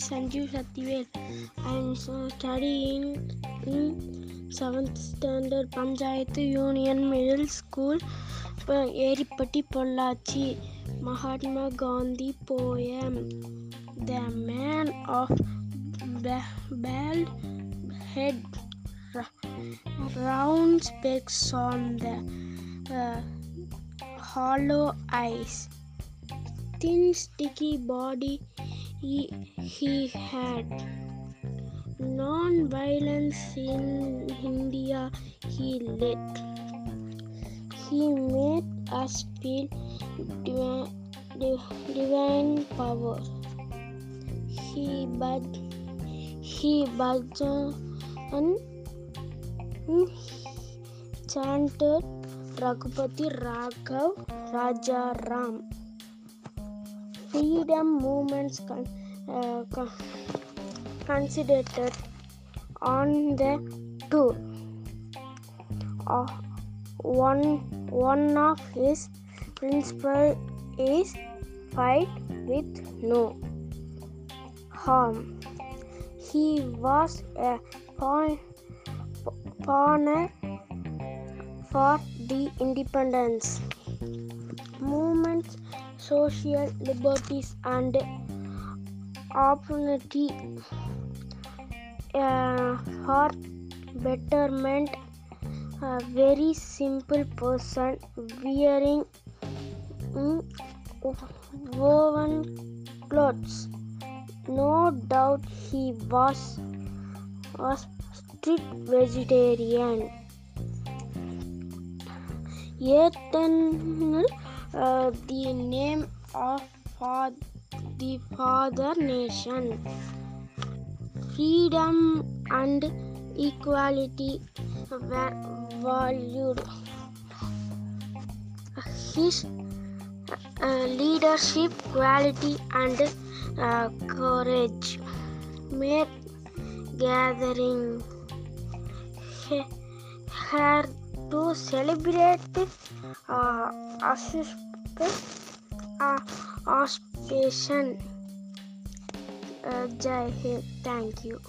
Sanjeev Sakthivel. I am studying in seventh standard Panchayat Union Middle School, Eripatti, Pollachi. Mahatma Gandhi poem. The man of bald head, round specs on the uh, hollow eyes, thin sticky body he, he had. Non-violence in India he led. He made us feel divine, power. He but he bhajan chanted Raghupati Raghav Raja Ram. Freedom movements con- uh, con- considered on the tour. Uh, one one of his principles is fight with no harm. He was a pioneer for the independence social liberties, and opportunity uh, for betterment. A very simple person wearing mm, woven clothes. No doubt he was a strict vegetarian. Eternal, the name of fa- the father nation. Freedom and equality were valued. His uh, leadership quality and uh, courage made gathering he- here to celebrate uh, uh, auspicious uh, Jai Hind. Thank you.